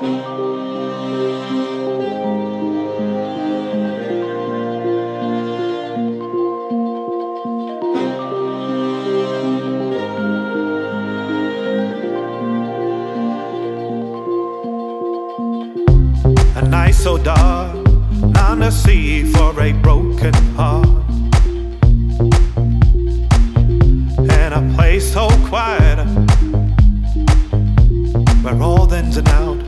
A night so dark, not a sea for a broken heart. And a place so quiet, where all ends and out